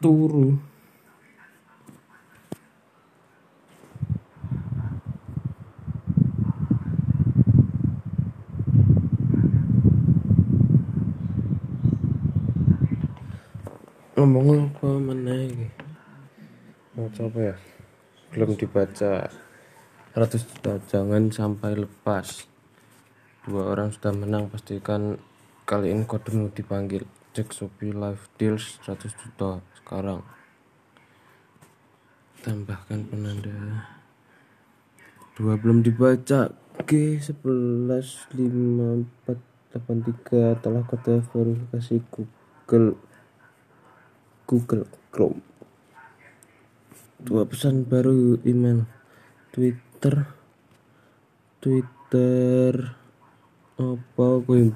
turu. Ngomong apa meneng mau coba ya? Belum dibaca. 100 juta. Jangan sampai lepas. Dua orang sudah menang pastikan kali ini kodemu dipanggil. Cek Shopee live deals 100 juta sekarang. Tambahkan penanda. Dua belum dibaca. G 11 5483 telah kota verifikasi Google. Google Chrome. Dua pesan baru email Twitter. Twitter. Apa gue